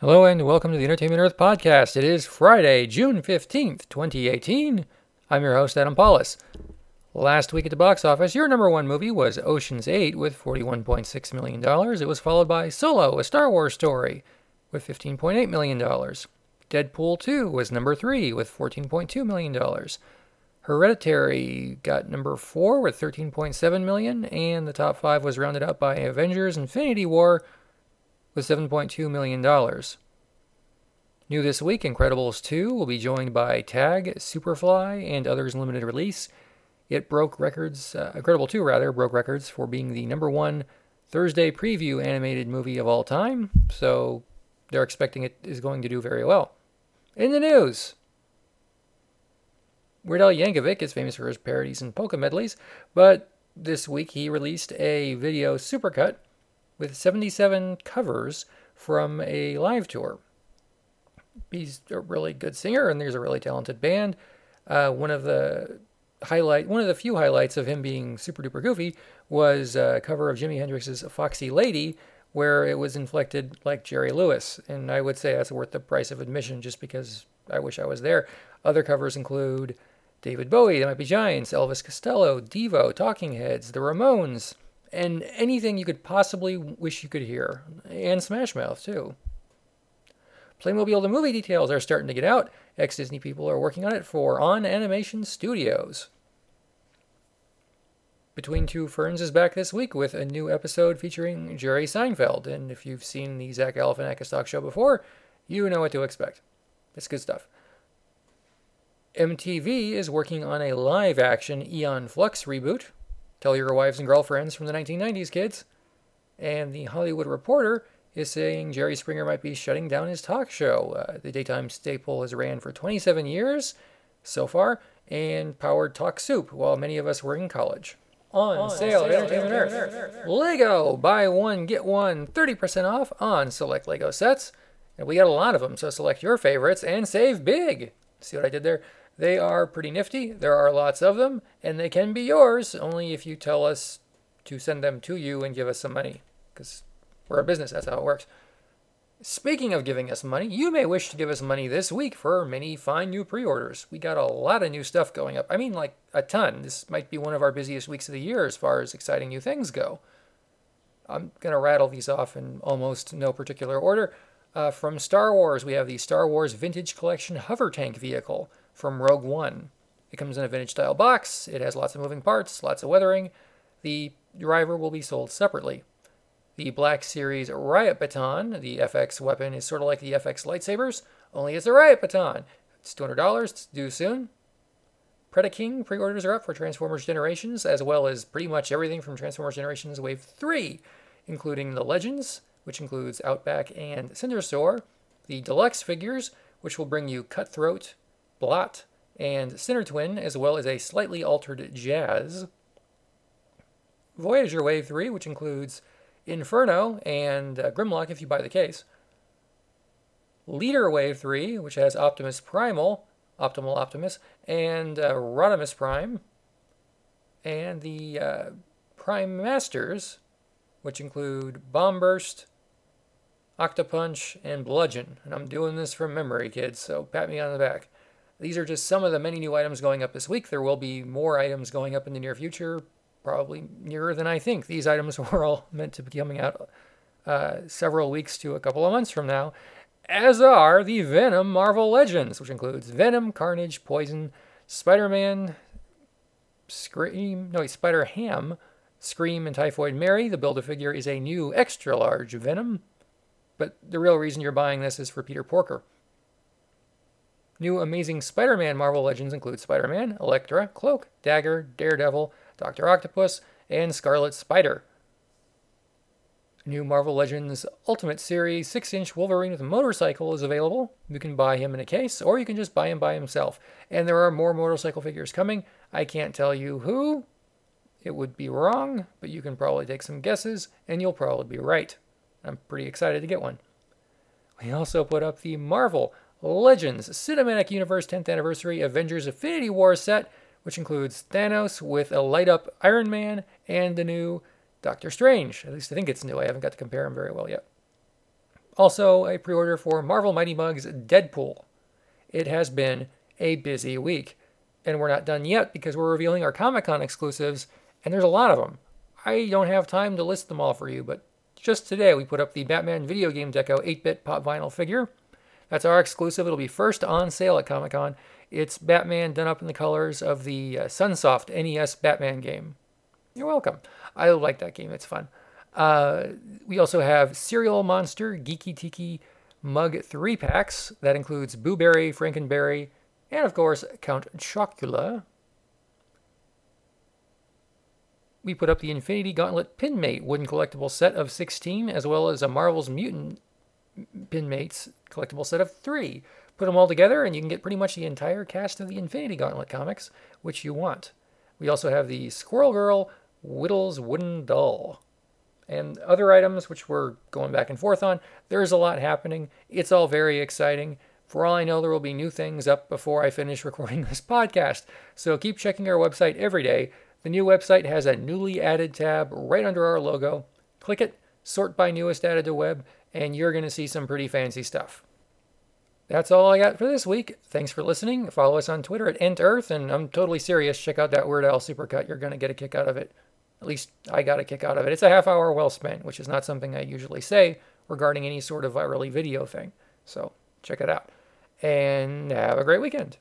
Hello and welcome to the Entertainment Earth podcast. It is Friday, June 15th, 2018. I'm your host, Adam Pawlus. Last week at the box office, your number one movie was Ocean's 8 with $41.6 million. It was followed by Solo, a Star Wars story, with $15.8 million. Deadpool 2 was number three with $14.2 million. Hereditary got number four with 13.7 million, and the top five was rounded out by Avengers Infinity War with $7.2 million. New this week, Incredibles 2 will be joined by Tag, Superfly, and others in limited release. It broke records, uh, Incredible 2 rather, broke records for being the number one Thursday preview animated movie of all time, so they're expecting it is going to do very well. In the news, Weird Al Yankovic is famous for his parodies and polka medleys, but this week he released a video supercut with 77 covers from a live tour. He's a really good singer, and there's a really talented band. Uh, one of the highlight, one of the few highlights of him being super duper goofy was a cover of Jimi Hendrix's "Foxy Lady," where it was inflected like Jerry Lewis, and I would say that's worth the price of admission, just because I wish I was there. Other covers include David Bowie, They Might Be Giants, Elvis Costello, Devo, Talking Heads, The Ramones, and anything you could possibly wish you could hear, and Smash Mouth too. Playmobil the movie details are starting to get out. Ex Disney people are working on it for On Animation Studios. Between Two Ferns is back this week with a new episode featuring Jerry Seinfeld. And if you've seen the Zach Galifianakis talk show before, you know what to expect. It's good stuff. MTV is working on a live action Aeon Flux reboot Tell your wives and girlfriends from the 1990s, kids. And the Hollywood Reporter is saying Jerry Springer might be shutting down his talk show. Uh, the daytime staple has ran for 27 years so far and powered Talk Soup while many of us were in college. On, on sale, at Entertainment Earth. Earth. Lego, buy one, get one, 30% off on select Lego sets. And we got a lot of them, so select your favorites and save big. See what I did there? They are pretty nifty. There are lots of them, and they can be yours only if you tell us to send them to you and give us some money. Because we're a business, that's how it works. Speaking of giving us money, you may wish to give us money this week for many fine new pre orders. We got a lot of new stuff going up. I mean, like a ton. This might be one of our busiest weeks of the year as far as exciting new things go. I'm going to rattle these off in almost no particular order. Uh, from Star Wars, we have the Star Wars Vintage Collection Hover Tank vehicle from Rogue One. It comes in a vintage style box. It has lots of moving parts, lots of weathering. The driver will be sold separately. The Black Series Riot Baton, the FX weapon, is sort of like the FX lightsabers, only it's a Riot Baton. It's $200, it's due soon. Predaking pre orders are up for Transformers Generations, as well as pretty much everything from Transformers Generations Wave 3, including the Legends, which includes Outback and Cindersaur, the deluxe figures, which will bring you Cutthroat, Blot, and Sinnertwin, as well as a slightly altered Jazz. Voyager Wave 3, which includes Inferno and uh, Grimlock if you buy the case. Leader Wave 3, which has Optimus Primal, Optimal Optimus, and uh, Rodimus Prime. And the uh, Prime Masters, which include Bomb Burst, Octopunch, and Bludgeon. And I'm doing this from memory, kids, so pat me on the back. These are just some of the many new items going up this week. There will be more items going up in the near future, probably nearer than I think. These items were all meant to be coming out uh, several weeks to a couple of months from now, as are the Venom Marvel Legends, which includes Venom, Carnage, Poison, Spider Man, Scream, no, Spider Ham, Scream, and Typhoid Mary. The Build a Figure is a new extra large Venom, but the real reason you're buying this is for Peter Porker. New Amazing Spider Man Marvel Legends include Spider Man, Elektra, Cloak, Dagger, Daredevil, Dr. Octopus, and Scarlet Spider. New Marvel Legends Ultimate Series 6 inch Wolverine with a motorcycle is available. You can buy him in a case, or you can just buy him by himself. And there are more motorcycle figures coming. I can't tell you who. It would be wrong, but you can probably take some guesses, and you'll probably be right. I'm pretty excited to get one. We also put up the Marvel Legends Cinematic Universe 10th Anniversary Avengers Infinity War set, which includes Thanos with a light up Iron Man and the new Doctor Strange. At least I think it's new. I haven't got to compare them very well yet. Also, a pre order for Marvel Mighty Mugs Deadpool. It has been a busy week, and we're not done yet because we're revealing our Comic Con exclusives, and there's a lot of them. I don't have time to list them all for you, but just today we put up the Batman video game deco 8 bit pop vinyl figure. That's our exclusive. It'll be first on sale at Comic Con. It's Batman done up in the colors of the uh, Sunsoft NES Batman game. You're welcome. I like that game, it's fun. Uh, we also have Cereal Monster Geeky Tiki Mug 3 packs. That includes Boo Berry, Frankenberry, and of course, Count Chocula. We put up the Infinity Gauntlet Pinmate wooden collectible set of 16, as well as a Marvel's Mutant Pinmates collectible set of 3. Put them all together, and you can get pretty much the entire cast of the Infinity Gauntlet comics, which you want. We also have the Squirrel Girl Whittles Wooden Doll and other items which we're going back and forth on. There's a lot happening. It's all very exciting. For all I know, there will be new things up before I finish recording this podcast. So keep checking our website every day. The new website has a newly added tab right under our logo. Click it, sort by newest added to web, and you're going to see some pretty fancy stuff. That's all I got for this week. Thanks for listening. Follow us on Twitter at EntEarth, and I'm totally serious. Check out that Weird Al supercut. You're going to get a kick out of it. At least I got a kick out of it. It's a half hour well spent, which is not something I usually say regarding any sort of virally video thing. So check it out. And have a great weekend.